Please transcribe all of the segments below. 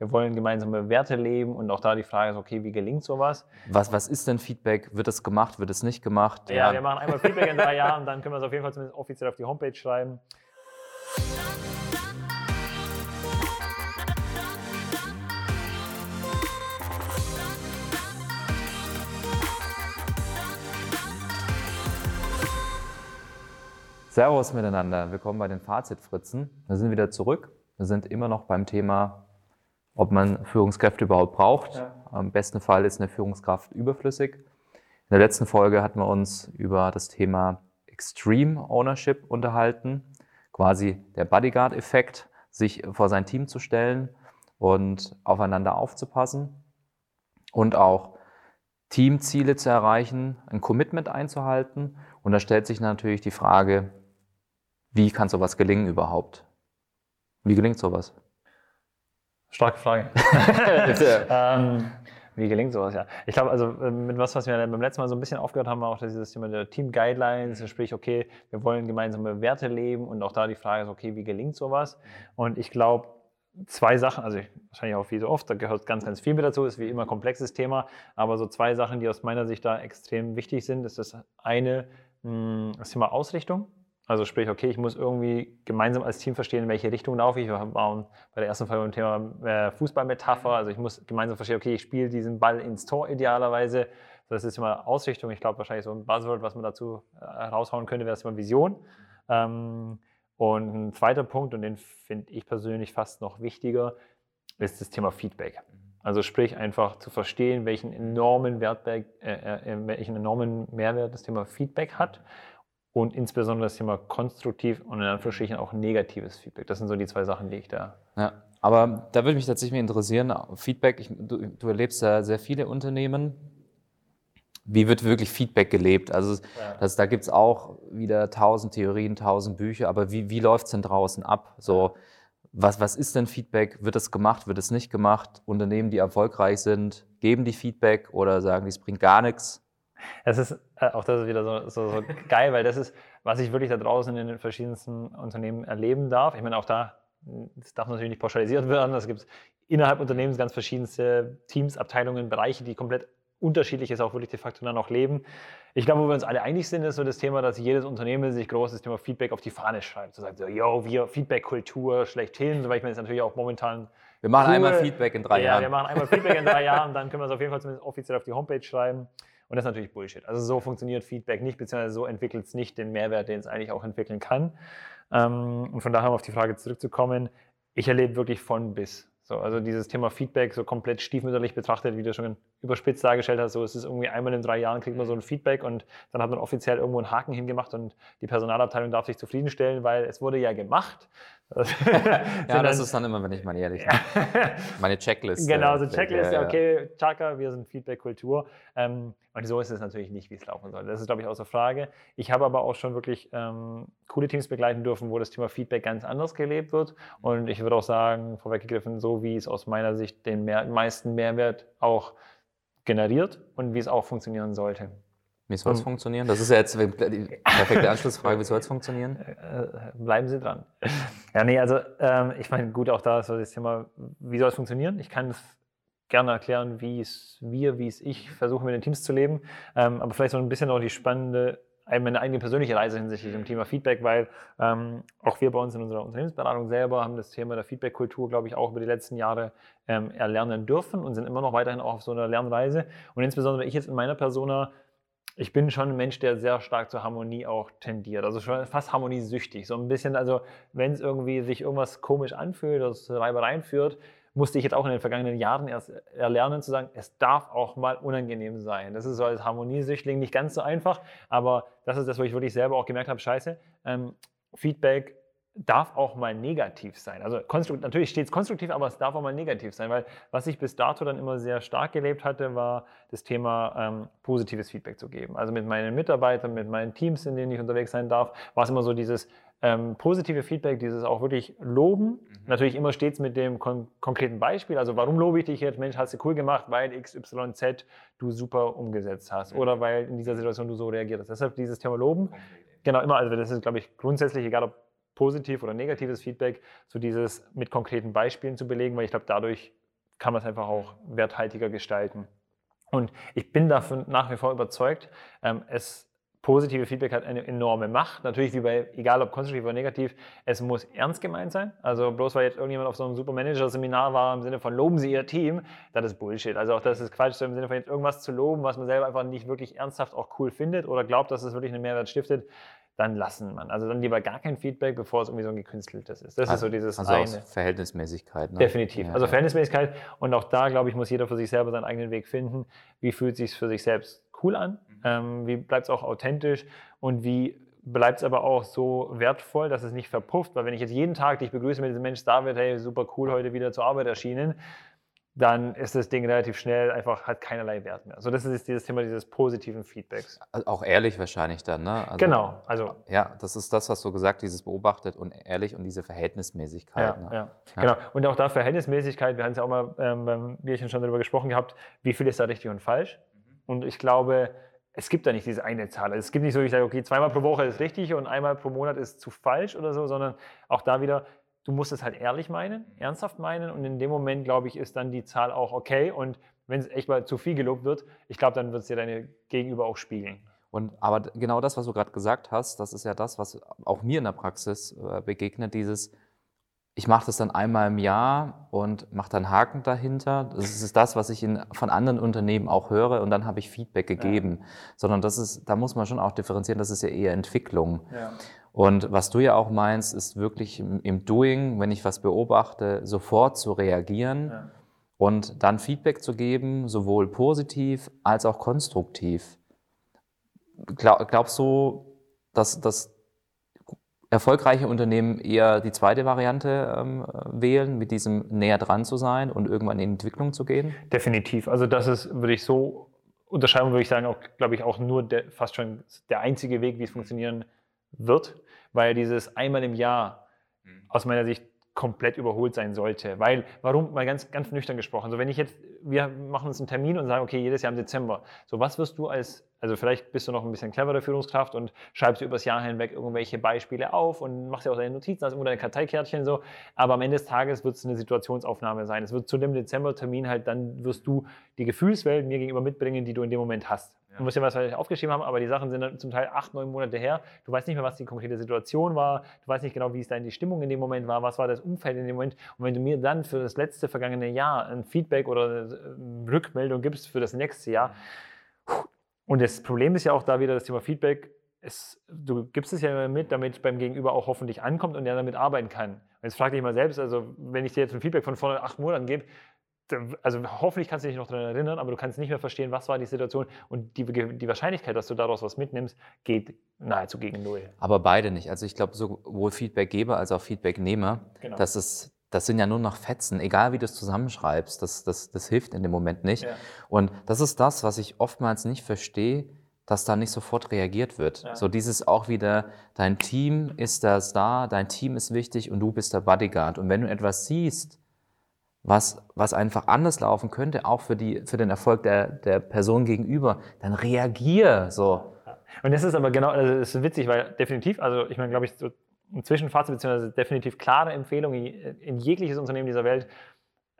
wir wollen gemeinsame Werte leben und auch da die Frage ist, okay, wie gelingt sowas? Was, was ist denn Feedback? Wird es gemacht, wird es nicht gemacht? Ja, ja. wir machen einmal Feedback in drei Jahren, dann können wir es auf jeden Fall zumindest offiziell auf die Homepage schreiben. Servus miteinander, willkommen bei den Fazitfritzen. Wir sind wieder zurück. Wir sind immer noch beim Thema, ob man Führungskräfte überhaupt braucht. Ja. Am besten Fall ist eine Führungskraft überflüssig. In der letzten Folge hatten wir uns über das Thema Extreme Ownership unterhalten, quasi der Bodyguard-Effekt, sich vor sein Team zu stellen und aufeinander aufzupassen und auch Teamziele zu erreichen, ein Commitment einzuhalten. Und da stellt sich natürlich die Frage, wie kann sowas gelingen überhaupt? Wie gelingt sowas? Starke Frage. ähm, wie gelingt sowas, ja? Ich glaube, also äh, mit was, was wir beim letzten Mal so ein bisschen aufgehört haben, war auch dieses Thema der Team Guidelines, sprich, okay, wir wollen gemeinsame Werte leben und auch da die Frage ist, okay, wie gelingt sowas? Und ich glaube, zwei Sachen, also wahrscheinlich auch wie so oft, da gehört ganz, ganz viel mit dazu, ist wie immer ein komplexes Thema, aber so zwei Sachen, die aus meiner Sicht da extrem wichtig sind, ist das eine, hm, das Thema Ausrichtung. Also sprich, okay, ich muss irgendwie gemeinsam als Team verstehen, in welche Richtung laufe ich. Wir waren bei der ersten Folge beim Thema äh, Fußballmetapher. Also ich muss gemeinsam verstehen, okay, ich spiele diesen Ball ins Tor idealerweise. Das ist immer Ausrichtung. Ich glaube wahrscheinlich so ein Buzzword, was man dazu äh, raushauen könnte, wäre es immer Vision. Ähm, und ein zweiter Punkt, und den finde ich persönlich fast noch wichtiger, ist das Thema Feedback. Also sprich einfach zu verstehen, welchen enormen, Wert, äh, äh, welchen enormen Mehrwert das Thema Feedback hat und insbesondere das Thema konstruktiv und in Anführungsstrichen auch negatives Feedback. Das sind so die zwei Sachen, die ich da. Ja, aber da würde mich tatsächlich interessieren, Feedback, ich, du, du, erlebst ja sehr viele Unternehmen. Wie wird wirklich Feedback gelebt? Also ja. das, da gibt es auch wieder tausend Theorien, tausend Bücher, aber wie, wie läuft es denn draußen ab? So, was, was ist denn Feedback? Wird es gemacht, wird es nicht gemacht? Unternehmen, die erfolgreich sind, geben die Feedback oder sagen, es bringt gar nichts? Es ist, äh, auch das ist wieder so, so, so geil, weil das ist, was ich wirklich da draußen in den verschiedensten Unternehmen erleben darf. Ich meine, auch da, das darf natürlich nicht pauschalisiert werden. Es gibt innerhalb Unternehmens ganz verschiedenste Teams, Abteilungen, Bereiche, die komplett unterschiedlich ist, auch wirklich de facto dann auch leben. Ich glaube, wo wir uns alle einig sind, ist so das Thema, dass jedes Unternehmen sich großes Thema Feedback auf die Fahne schreibt. So sagt so, yo, wir Feedback-Kultur schlechthin, weil ich meine, jetzt natürlich auch momentan wir machen cool. einmal Feedback in drei ja, Jahren. Ja, wir machen einmal Feedback in drei Jahren, dann können wir es auf jeden Fall zumindest offiziell auf die Homepage schreiben. Und das ist natürlich Bullshit. Also so funktioniert Feedback nicht, beziehungsweise so entwickelt es nicht den Mehrwert, den es eigentlich auch entwickeln kann. Ähm, und von daher, um auf die Frage zurückzukommen, ich erlebe wirklich von bis. So, also dieses Thema Feedback so komplett stiefmütterlich betrachtet, wie du schon überspitzt dargestellt hast, so ist es irgendwie einmal in drei Jahren kriegt man so ein Feedback und dann hat man offiziell irgendwo einen Haken hingemacht und die Personalabteilung darf sich zufriedenstellen, weil es wurde ja gemacht. ja, das ist dann immer, wenn ich mal ehrlich bin. Meine Checkliste. Genau, so Checkliste, ja, okay, Chaka, wir sind Feedback-Kultur. Ähm, und so ist es natürlich nicht, wie es laufen soll. Das ist, glaube ich, außer Frage. Ich habe aber auch schon wirklich ähm, coole Teams begleiten dürfen, wo das Thema Feedback ganz anders gelebt wird. Und ich würde auch sagen, vorweggegriffen, so wie es aus meiner Sicht den mehr, meisten Mehrwert auch generiert und wie es auch funktionieren sollte. Wie soll es funktionieren? Das ist ja jetzt die perfekte Anschlussfrage. Wie soll es funktionieren? Äh, bleiben Sie dran. Ja, nee, also ähm, ich meine, gut, auch da ist so das Thema, wie soll es funktionieren? Ich kann es gerne erklären, wie es wir, wie es ich versuchen, mit den Teams zu leben. Ähm, aber vielleicht so ein bisschen auch die spannende, meine eigene persönliche Reise hinsichtlich dem Thema Feedback, weil ähm, auch wir bei uns in unserer Unternehmensberatung selber haben das Thema der Feedback-Kultur, glaube ich, auch über die letzten Jahre ähm, erlernen dürfen und sind immer noch weiterhin auch auf so einer Lernreise. Und insbesondere ich jetzt in meiner Persona ich bin schon ein Mensch, der sehr stark zur Harmonie auch tendiert. Also schon fast harmoniesüchtig. So ein bisschen, also wenn es irgendwie sich irgendwas komisch anfühlt oder zu Reibereien führt, musste ich jetzt auch in den vergangenen Jahren erst erlernen zu sagen, es darf auch mal unangenehm sein. Das ist so als Harmoniesüchtling nicht ganz so einfach, aber das ist das, wo ich wirklich selber auch gemerkt habe, scheiße, ähm, Feedback darf auch mal negativ sein. Also natürlich steht es konstruktiv, aber es darf auch mal negativ sein, weil was ich bis dato dann immer sehr stark gelebt hatte, war das Thema ähm, positives Feedback zu geben. Also mit meinen Mitarbeitern, mit meinen Teams, in denen ich unterwegs sein darf, war es immer so dieses ähm, positive Feedback, dieses auch wirklich Loben. Mhm. Natürlich immer stets mit dem kon konkreten Beispiel. Also warum lobe ich dich jetzt? Mensch, hast du cool gemacht, weil XYZ du super umgesetzt hast mhm. oder weil in dieser Situation du so reagiert hast. Deshalb dieses Thema Loben. Genau, immer, also das ist, glaube ich, grundsätzlich, egal ob positiv oder negatives Feedback, so dieses mit konkreten Beispielen zu belegen, weil ich glaube, dadurch kann man es einfach auch werthaltiger gestalten. Und ich bin davon nach wie vor überzeugt, ähm, es positive Feedback hat eine enorme Macht. Natürlich, wie bei, egal ob konstruktiv oder negativ, es muss ernst gemeint sein. Also bloß weil jetzt irgendjemand auf so einem Supermanager-Seminar war im Sinne von loben Sie Ihr Team, das ist Bullshit. Also auch das ist Quatsch, so im Sinne von jetzt irgendwas zu loben, was man selber einfach nicht wirklich ernsthaft auch cool findet oder glaubt, dass es wirklich einen Mehrwert stiftet dann lassen man. Also dann lieber gar kein Feedback, bevor es irgendwie so ein gekünsteltes ist. Das also, ist so dieses also eine. Verhältnismäßigkeit. Ne? Definitiv. Ja, also Verhältnismäßigkeit. Und auch da, glaube ich, muss jeder für sich selber seinen eigenen Weg finden. Wie fühlt es sich für sich selbst cool an? Mhm. Ähm, wie bleibt es auch authentisch? Und wie bleibt es aber auch so wertvoll, dass es nicht verpufft? Weil wenn ich jetzt jeden Tag dich begrüße mit diesem Mensch David, hey, super cool, heute wieder zur Arbeit erschienen, dann ist das Ding relativ schnell einfach, hat keinerlei Wert mehr. Also das ist dieses Thema dieses positiven Feedbacks. Also auch ehrlich wahrscheinlich dann, ne? Also, genau. Also, ja, das ist das, was du gesagt dieses beobachtet und ehrlich und diese Verhältnismäßigkeit. Ja, ne? ja. ja. genau. Und auch da Verhältnismäßigkeit, wir haben es ja auch mal ähm, beim Bierchen schon darüber gesprochen gehabt, wie viel ist da richtig und falsch. Und ich glaube, es gibt da nicht diese eine Zahl. Also es gibt nicht so, ich sage, okay, zweimal pro Woche ist richtig und einmal pro Monat ist zu falsch oder so, sondern auch da wieder, du musst es halt ehrlich meinen, ernsthaft meinen und in dem Moment, glaube ich, ist dann die Zahl auch okay und wenn es echt mal zu viel gelobt wird, ich glaube, dann wird es dir deine Gegenüber auch spiegeln. Und aber genau das, was du gerade gesagt hast, das ist ja das, was auch mir in der Praxis äh, begegnet, dieses ich mache das dann einmal im Jahr und mache dann Haken dahinter. Das ist das, was ich in, von anderen Unternehmen auch höre und dann habe ich Feedback gegeben. Ja. Sondern das ist, da muss man schon auch differenzieren, das ist ja eher Entwicklung. Ja. Und was du ja auch meinst, ist wirklich im, Doing, wenn ich was beobachte, sofort zu reagieren ja. und dann Feedback zu geben, sowohl positiv als auch konstruktiv. Glaub, glaubst du, dass, dass erfolgreiche Unternehmen eher die zweite Variante ähm, wählen, mit diesem näher dran zu sein und irgendwann in Entwicklung zu gehen? Definitiv. Also das ist, würde ich so unterschreiben, würde ich sagen, auch, glaube ich, auch nur der, fast schon der einzige Weg, wie es funktionieren wird, weil dieses einmal im Jahr mhm. aus meiner Sicht komplett überholt sein sollte. Weil, warum, mal ganz, ganz nüchtern gesprochen, so wenn ich jetzt, wir machen uns einen Termin und sagen, okay, jedes Jahr im Dezember, so was wirst du als, also vielleicht bist du noch ein bisschen cleverer Führungskraft und schreibst du übers Jahr hinweg irgendwelche Beispiele auf und machst ja auch deine Notizen, also deine Karteikärtchen so, aber am Ende des Tages wird es eine Situationsaufnahme sein. Es wird zu dem Dezembertermin halt, dann wirst du die Gefühlswelt mir gegenüber mitbringen, die du in dem Moment hast. Du musst ja was aufgeschrieben haben, aber die Sachen sind dann zum Teil acht, neun Monate her. Du weißt nicht mehr, was die konkrete Situation war. Du weißt nicht genau, wie es da in die Stimmung in dem Moment war. Was war das Umfeld in dem Moment? Und wenn du mir dann für das letzte vergangene Jahr ein Feedback oder eine Rückmeldung gibst für das nächste Jahr. Und das Problem ist ja auch da wieder das Thema Feedback. Es, du gibst es ja mit, damit beim Gegenüber auch hoffentlich ankommt und er damit arbeiten kann. Jetzt frag dich mal selbst, also wenn ich dir jetzt ein Feedback von vor acht Monaten gebe, also hoffentlich kannst du dich noch daran erinnern, aber du kannst nicht mehr verstehen, was war die Situation und die, die Wahrscheinlichkeit, dass du daraus was mitnimmst, geht nahezu gegen Null. Aber beide nicht. Also ich glaube, sowohl Feedbackgeber als auch Feedbacknehmer, genau. das, ist, das sind ja nur noch Fetzen, egal wie du es zusammenschreibst, das, das, das hilft in dem Moment nicht. Ja. Und das ist das, was ich oftmals nicht verstehe, dass da nicht sofort reagiert wird. Ja. So dieses auch wieder, dein Team ist das da, dein Team ist wichtig und du bist der Bodyguard. Und wenn du etwas siehst, was, was einfach anders laufen könnte, auch für, die, für den Erfolg der, der Person gegenüber, dann reagier so. Und das ist aber genau, also das ist witzig, weil definitiv, also ich meine, glaube ich, so ein Zwischenfazit beziehungsweise definitiv klare Empfehlung in jegliches Unternehmen dieser Welt,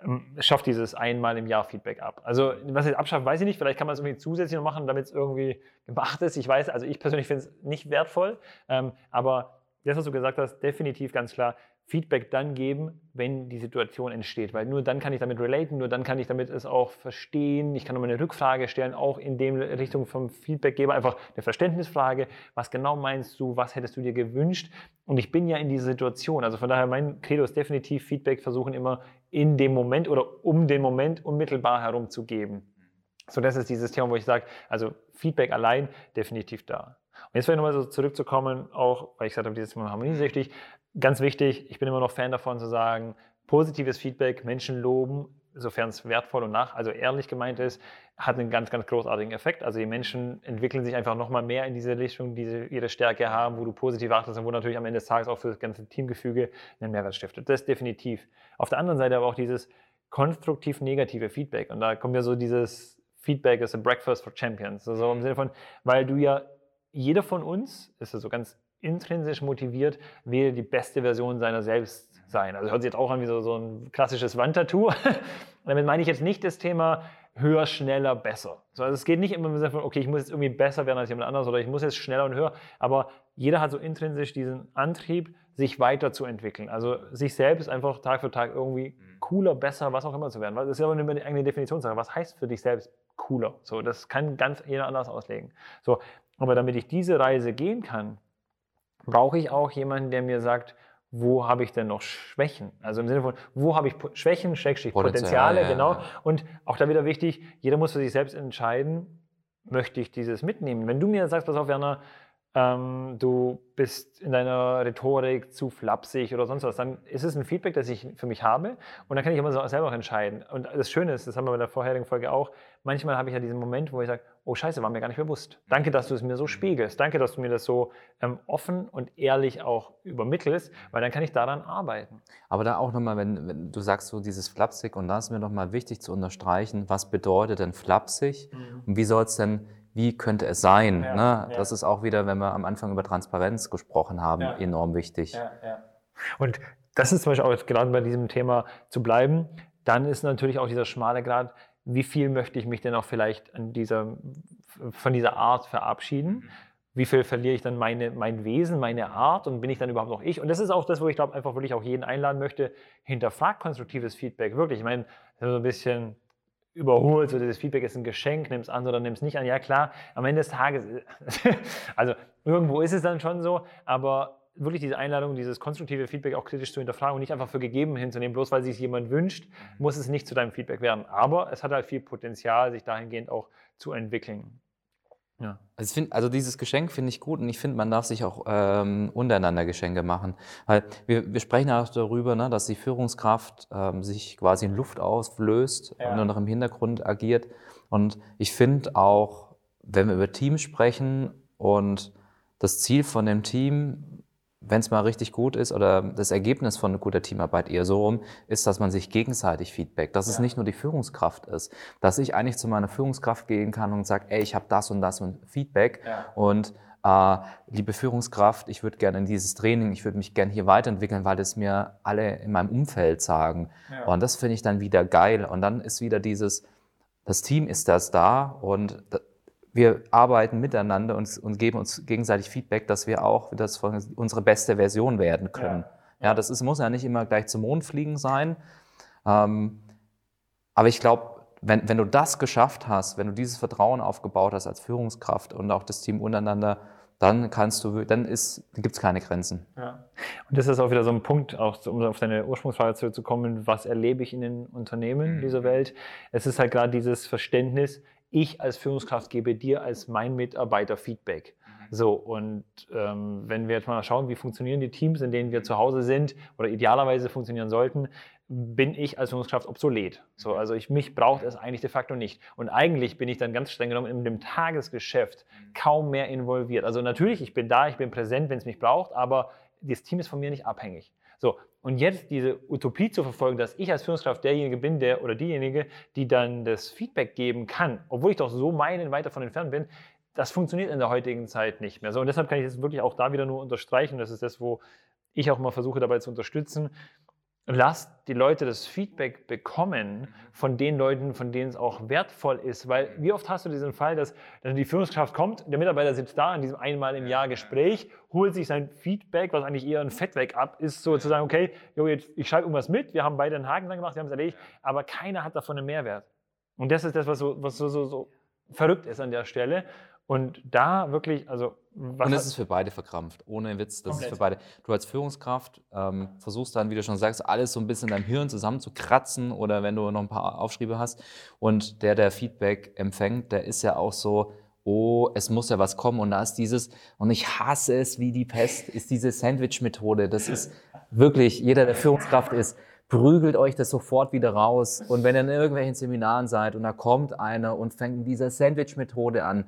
ähm, schafft dieses einmal im Jahr Feedback ab. Also was jetzt abschafft, weiß ich nicht. Vielleicht kann man es irgendwie zusätzlich noch machen, damit es irgendwie gemacht ist. Ich weiß, also ich persönlich finde es nicht wertvoll, ähm, aber das, was du gesagt hast, definitiv ganz klar, Feedback dann geben, wenn die Situation entsteht, weil nur dann kann ich damit relaten, nur dann kann ich damit es auch verstehen. Ich kann nochmal eine Rückfrage stellen, auch in dem Richtung vom Feedbackgeber, einfach eine Verständnisfrage. Was genau meinst du? Was hättest du dir gewünscht? Und ich bin ja in dieser Situation. Also von daher, mein Credo ist definitiv Feedback versuchen immer in dem Moment oder um den Moment unmittelbar herum zu geben. So, das ist dieses Thema, wo ich sage, also Feedback allein definitiv da. Und jetzt vielleicht nochmal so zurückzukommen, auch, weil ich gesagt habe, dieses Thema harmoniesüchtig, Ganz wichtig, ich bin immer noch Fan davon zu sagen, positives Feedback, Menschen loben, sofern es wertvoll und nach, also ehrlich gemeint ist, hat einen ganz, ganz großartigen Effekt. Also die Menschen entwickeln sich einfach nochmal mehr in diese Richtung, die sie ihre Stärke haben, wo du positiv achtest und wo natürlich am Ende des Tages auch für das ganze Teamgefüge einen Mehrwert stiftet. Das definitiv. Auf der anderen Seite aber auch dieses konstruktiv-negative Feedback. Und da kommt ja so dieses Feedback ist a breakfast for champions. Also im Sinne von, weil du ja, jeder von uns, ist ja so ganz intrinsisch motiviert, will die beste Version seiner selbst sein. Also hört sich jetzt auch an wie so, so ein klassisches Wandtattoo. damit meine ich jetzt nicht das Thema höher, schneller, besser. So, also es geht nicht immer im Sinne von, okay, ich muss jetzt irgendwie besser werden als jemand anderes oder ich muss jetzt schneller und höher, aber jeder hat so intrinsisch diesen Antrieb, sich weiterzuentwickeln. Also sich selbst einfach Tag für Tag irgendwie mhm. cooler, besser, was auch immer zu werden. Das ist ja eine eigene Definitionssache. Was heißt für dich selbst cooler? So, das kann ganz jeder anders auslegen. So, aber damit ich diese Reise gehen kann, brauche ich auch jemanden, der mir sagt, wo habe ich denn noch Schwächen? Also im Sinne von, wo habe ich Schwächen, Schrägstrich, Potenziale, ja, genau. Ja. Und auch da wieder wichtig, jeder muss für sich selbst entscheiden, möchte ich dieses mitnehmen? Wenn du mir sagst, pass auf, Werner, ähm, du bist in deiner Rhetorik zu flapsig oder sonst was, dann ist es ein Feedback, das ich für mich habe und dann kann ich immer so selber auch entscheiden. Und das Schöne ist, das haben wir bei der vorherigen Folge auch, manchmal habe ich ja diesen Moment, wo ich sage, oh scheiße, war mir gar nicht bewusst. Danke, dass du es mir so spiegelst. Danke, dass du mir das so ähm, offen und ehrlich auch übermittelst, weil dann kann ich daran arbeiten. Aber da auch nochmal, wenn, wenn du sagst so dieses flapsig und da ist mir nochmal wichtig zu unterstreichen, was bedeutet denn flapsig mhm. und wie soll es denn wie könnte es sein? Ja, ne? ja. Das ist auch wieder, wenn wir am Anfang über Transparenz gesprochen haben, ja. enorm wichtig. Und das ist zum Beispiel auch gerade bei diesem Thema zu bleiben. Dann ist natürlich auch dieser schmale Grad, wie viel möchte ich mich denn auch vielleicht an dieser, von dieser Art verabschieden? Mhm. Wie viel verliere ich dann meine, mein Wesen, meine Art und bin ich dann überhaupt noch ich? Und das ist auch das, wo ich glaube, einfach wirklich auch jeden einladen möchte, hinterfragt konstruktives Feedback. Wirklich, ich meine, so ein bisschen überholt, so dieses Feedback ist ein Geschenk, nimm es an oder nimm es nicht an. Ja klar, am Ende des Tages, also irgendwo ist es dann schon so, aber wirklich diese Einladung, dieses konstruktive Feedback auch kritisch zu hinterfragen und nicht einfach für gegeben hinzunehmen, bloß weil sich jemand wünscht, muss es nicht zu deinem Feedback werden. Aber es hat halt viel Potenzial, sich dahingehend auch zu entwickeln. Ja. Also, find, also, dieses Geschenk finde ich gut und ich finde, man darf sich auch ähm, untereinander Geschenke machen. Weil wir, wir sprechen auch darüber, ne, dass die Führungskraft ähm, sich quasi in Luft auflöst ja. und nur noch im Hintergrund agiert. Und ich finde auch, wenn wir über Teams sprechen und das Ziel von dem Team wenn es mal richtig gut ist oder das Ergebnis von guter Teamarbeit eher so rum, ist, dass man sich gegenseitig feedbackt, dass ja. es nicht nur die Führungskraft ist, dass ich eigentlich zu meiner Führungskraft gehen kann und sage, ey, ich habe das und das und Feedback ja. und äh, liebe Führungskraft, ich würde gerne in dieses Training, ich würde mich gerne hier weiterentwickeln, weil das mir alle in meinem Umfeld sagen. Ja. Und das finde ich dann wieder geil. Und dann ist wieder dieses, das Team ist das da und wir arbeiten miteinander und, und, geben uns gegenseitig Feedback, dass wir auch das unsere beste Version werden können. Ja, ja das ist, muss ja nicht immer gleich zum Mond fliegen sein. Ähm, aber ich glaube, wenn, wenn du das geschafft hast, wenn du dieses Vertrauen aufgebaut hast als Führungskraft und auch das Team untereinander, dann kannst du, dann ist, gibt es keine Grenzen. Ja. Und das ist auch wieder so ein Punkt, auch um auf deine Ursprungsfrage zurückzukommen, was erlebe ich in den Unternehmen mhm. dieser Welt? Es ist halt gerade dieses Verständnis, ich als Führungskraft gebe dir als mein Mitarbeiter Feedback. Mhm. So, und ähm, wenn wir jetzt mal schauen, wie funktionieren die Teams, in denen wir zu Hause sind oder idealerweise funktionieren sollten, bin ich als Führungskraft obsolet. So, mhm. also ich, mich braucht es eigentlich de facto nicht. Und eigentlich bin ich dann ganz streng genommen in dem Tagesgeschäft mhm. kaum mehr involviert. Also natürlich, ich bin da, ich bin präsent, wenn es mich braucht, aber das Team ist von mir nicht abhängig. So, und jetzt diese Utopie zu verfolgen, dass ich als Führungskraft derjenige bin, der oder diejenige, die dann das Feedback geben kann, obwohl ich doch so meinen weit davon entfernt bin, das funktioniert in der heutigen Zeit nicht mehr. So, und deshalb kann ich es wirklich auch da wieder nur unterstreichen. Das ist das, wo ich auch mal versuche dabei zu unterstützen, lasst die Leute das Feedback bekommen von den Leuten, von denen es auch wertvoll ist. Weil wie oft hast du diesen Fall, dass dann die Führungskraft kommt, der Mitarbeiter sitzt da in diesem einmal im Jahr Gespräch, holt sich sein Feedback, was eigentlich eher ein Fettweg ab ist, so zu sagen, okay, jo, jetzt, ich schreibe irgendwas mit, wir haben beide einen Haken dran gemacht, wir haben es erledigt, aber keiner hat davon einen Mehrwert. Und das ist das, was so, was so, so, so verrückt ist an der Stelle. Und da wirklich, also. Was und das ist für beide verkrampft, ohne Witz. Das komplett. ist für beide. Du als Führungskraft ähm, versuchst dann, wie du schon sagst, alles so ein bisschen in deinem Hirn zusammenzukratzen oder wenn du noch ein paar Aufschriebe hast. Und der, der Feedback empfängt, der ist ja auch so, oh, es muss ja was kommen. Und da ist dieses, und ich hasse es wie die Pest, ist diese Sandwich-Methode. Das ist wirklich, jeder, der Führungskraft ist, prügelt euch das sofort wieder raus. Und wenn ihr in irgendwelchen Seminaren seid und da kommt einer und fängt mit dieser Sandwich-Methode an,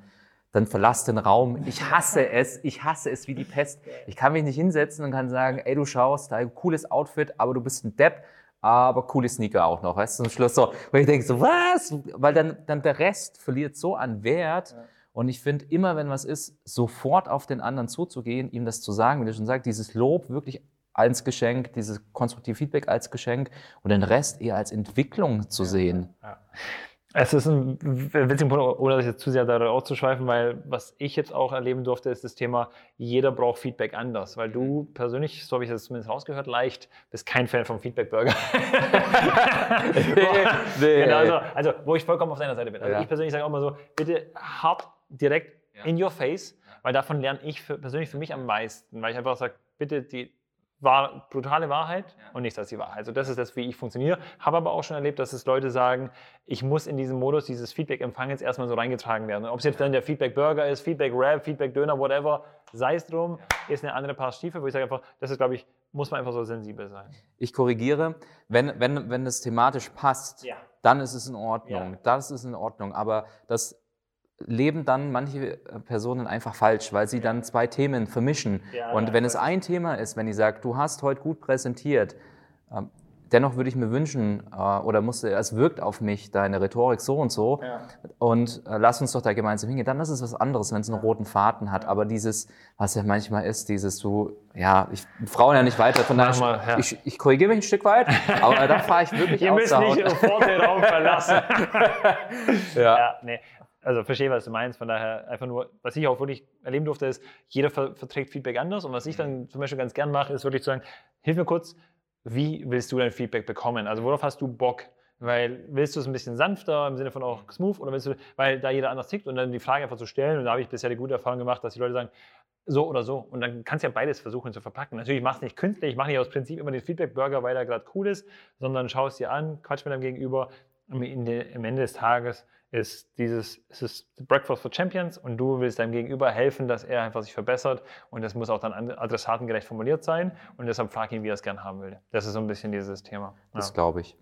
dann verlass den Raum. Ich hasse es, ich hasse es wie die Pest. Ich kann mich nicht hinsetzen und kann sagen, ey, du schaust, da ein cooles Outfit, aber du bist ein Depp, aber coole Sneaker auch noch, weißt du, zum Schluss so. Weil ich denke so, was? Weil dann, dann der Rest verliert so an Wert. Und ich finde, immer wenn was ist, sofort auf den anderen zuzugehen, ihm das zu sagen, wie du schon sagst, dieses Lob wirklich als Geschenk, dieses konstruktive Feedback als Geschenk und den Rest eher als Entwicklung zu sehen. Ja. Es ist ein witziger Punkt, ohne dass ich jetzt zu sehr darauf auszuschweifen, weil was ich jetzt auch erleben durfte, ist das Thema, jeder braucht Feedback anders. Weil du persönlich, so habe ich das zumindest rausgehört, leicht bist kein Fan vom Feedback-Burger. nee, nee. Genau, also, also, wo ich vollkommen auf deiner Seite bin. Also ja. ich persönlich sage auch immer so, bitte hart, direkt ja. in your face, weil davon lerne ich für, persönlich für mich am meisten. Weil ich einfach sage, bitte die war brutale Wahrheit ja. und nichts als die Wahrheit. Also das ist das, wie ich funktioniere. Habe aber auch schon erlebt, dass es Leute sagen, ich muss in diesem Modus dieses Feedback-Empfangens erstmal so reingetragen werden. Ob es jetzt dann der Feedback-Burger ist, Feedback-Rap, Feedback-Döner, whatever, sei es drum, ist eine andere Paar Stiefel, wo ich sage einfach, das ist, glaube ich, muss man einfach so sensibel sein. Ich korrigiere, wenn, wenn, wenn es thematisch passt, ja. dann ist es in Ordnung. Ja. Das ist in Ordnung. Aber das leben dann manche äh, Personen einfach falsch, weil sie dann zwei Themen vermischen. Ja, und wenn es ein Thema ist, wenn ich sage, du hast heute gut präsentiert, ähm, dennoch würde ich mir wünschen, äh, oder musste, es wirkt auf mich, deine Rhetorik so und so, ja. und äh, lass uns doch da gemeinsam hingehen. Dann ist es was anderes, wenn es einen roten Faden hat. Aber dieses, was ja manchmal ist, dieses du, ja, ich Frauen ja nicht weiter, von daher, mal, ja. ich, ich korrigiere mich ein Stück weit, aber da fahre ich wirklich Ihr müsst nicht sofort den Raum verlassen. ja. ja nee also verstehe, was du meinst. Von daher einfach nur, was ich auch wirklich erleben durfte, ist, jeder ver verträgt Feedback anders. Und was ich dann zum Beispiel ganz gern mache, ist wirklich zu sagen, hilf mir kurz, wie willst du dein Feedback bekommen? Also worauf hast du Bock? Weil willst du es ein bisschen sanfter im Sinne von auch smooth oder willst du, weil da jeder anders tickt und dann die Frage einfach zu stellen und da habe ich bisher die gute Erfahrung gemacht, dass die Leute sagen, so oder so. Und dann kannst du ja beides versuchen zu verpacken. Natürlich mach es nicht künstlich, ich mache nicht aus Prinzip immer den Feedback-Burger, weil er gerade cool ist, sondern schau es dir an, quatsch mit deinem Gegenüber. Am Ende des Tages ist dieses, es ist Breakfast for Champions und du willst deinem Gegenüber helfen, dass er einfach sich verbessert und das muss auch dann adressatengerecht formuliert sein und deshalb frag ihn, wie er es gern haben will. Das ist so ein bisschen dieses Thema. Das ja. glaube ich.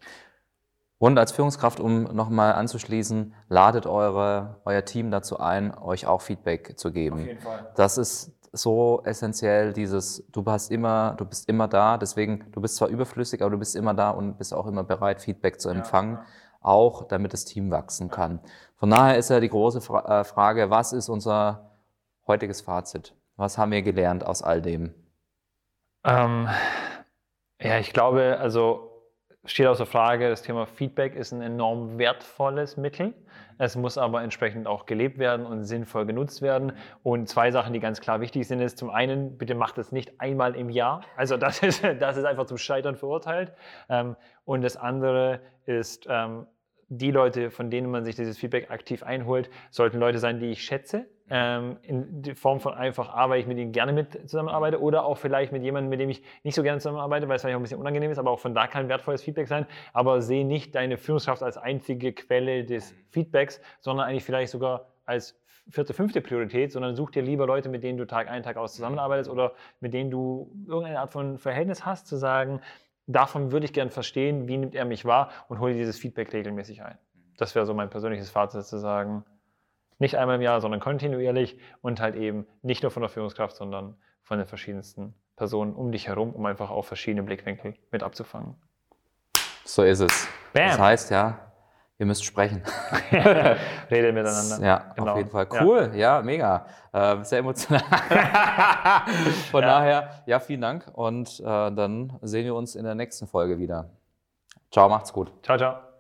Und als Führungskraft, um nochmal anzuschließen, ladet eure, euer Team dazu ein, euch auch Feedback zu geben. Auf jeden Fall. Das ist so essentiell, dieses, du hast immer, du bist immer da, deswegen, du bist zwar überflüssig, aber du bist immer da und bist auch immer bereit, Feedback zu empfangen. Ja, ja auch damit das Team wachsen kann. Von daher ist ja die große Fra äh, Frage, was ist unser heutiges Fazit? Was haben wir gelernt aus all dem? Ähm, ja, ich glaube, also steht außer Frage, das Thema Feedback ist ein enorm wertvolles Mittel. Es muss aber entsprechend auch gelebt werden und sinnvoll genutzt werden. Und zwei Sachen, die ganz klar wichtig sind, ist zum einen, bitte macht es nicht einmal im Jahr. Also das ist, das ist einfach zum Scheitern verurteilt. Ähm, und das andere ist, ähm, die Leute, von denen man sich dieses Feedback aktiv einholt, sollten Leute sein, die ich schätze, ähm, in Form von einfach A, weil ich mit ihnen gerne mit zusammenarbeite oder auch vielleicht mit jemandem, mit dem ich nicht so gerne zusammenarbeite, weil es vielleicht auch ein bisschen unangenehm ist, aber auch von da kann wertvolles Feedback sein. Aber sehe nicht deine Führungskraft als einzige Quelle des Feedbacks, sondern eigentlich vielleicht sogar als vierte, fünfte Priorität, sondern such dir lieber Leute, mit denen du Tag ein, Tag aus zusammenarbeitest oder mit denen du irgendeine Art von Verhältnis hast, zu sagen, davon würde ich gerne verstehen, wie nimmt er mich wahr und hole dieses Feedback regelmäßig ein. Das wäre so mein persönliches Fazit zu sagen, nicht einmal im Jahr, sondern kontinuierlich und halt eben nicht nur von der Führungskraft, sondern von den verschiedensten Personen um dich herum, um einfach auch verschiedene Blickwinkel mit abzufangen. So ist es. Bam. Das heißt ja, ihr müsst sprechen. Rede miteinander. Ja, genau. auf jeden Fall. Cool, ja, ja mega. Äh, sehr emotional. Von ja. daher, ja, vielen Dank und äh, dann sehen wir uns in der nächsten Folge wieder. Ciao, macht's gut. Ciao, ciao.